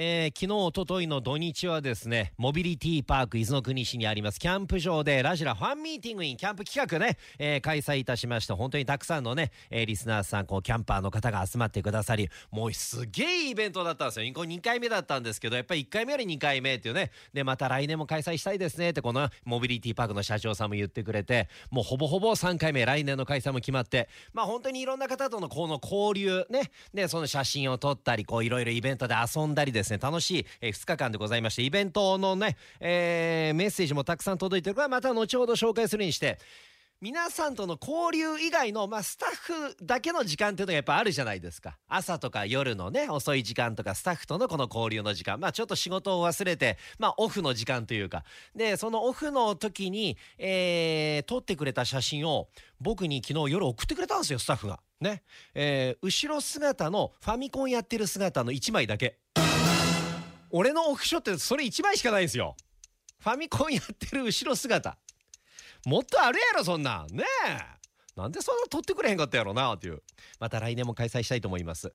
えー、昨日、おとといの土日はですね、モビリティパーク伊豆の国市にありますキャンプ場でラジラファンミーティングインキャンプ企画ね、えー、開催いたしまして、本当にたくさんのね、えー、リスナーさん、こう、キャンパーの方が集まってくださり、もうすげえイベントだったんですよ。これ2回目だったんですけど、やっぱり1回目より2回目っていうね、で、また来年も開催したいですねって、このモビリティパークの社長さんも言ってくれて、もうほぼほぼ3回目、来年の開催も決まって、まあ本当にいろんな方とのこの交流ね、で、その写真を撮ったり、こういろいろイベントで遊んだりですね、楽しい、えー、2日間でございましてイベントのね、えー、メッセージもたくさん届いてるからまた後ほど紹介するにして皆さんとの交流以外の、まあ、スタッフだけの時間っていうのがやっぱあるじゃないですか。朝とか夜のね、遅い時間とかスタッフとのこの交流の時間。まあちょっと仕事を忘れて、まあオフの時間というか。で、そのオフの時に、えー、撮ってくれた写真を僕に昨日夜送ってくれたんですよ、スタッフが。ね。えー、後ろ姿のファミコンやってる姿の1枚だけ。俺のオフショットそれ1枚しかないんですよ。ファミコンやってる後ろ姿。もっとあるやろ、そんなん。ねえ。なんでそんな撮ってくれへんかったやろなっていう。また来年も開催したいと思います。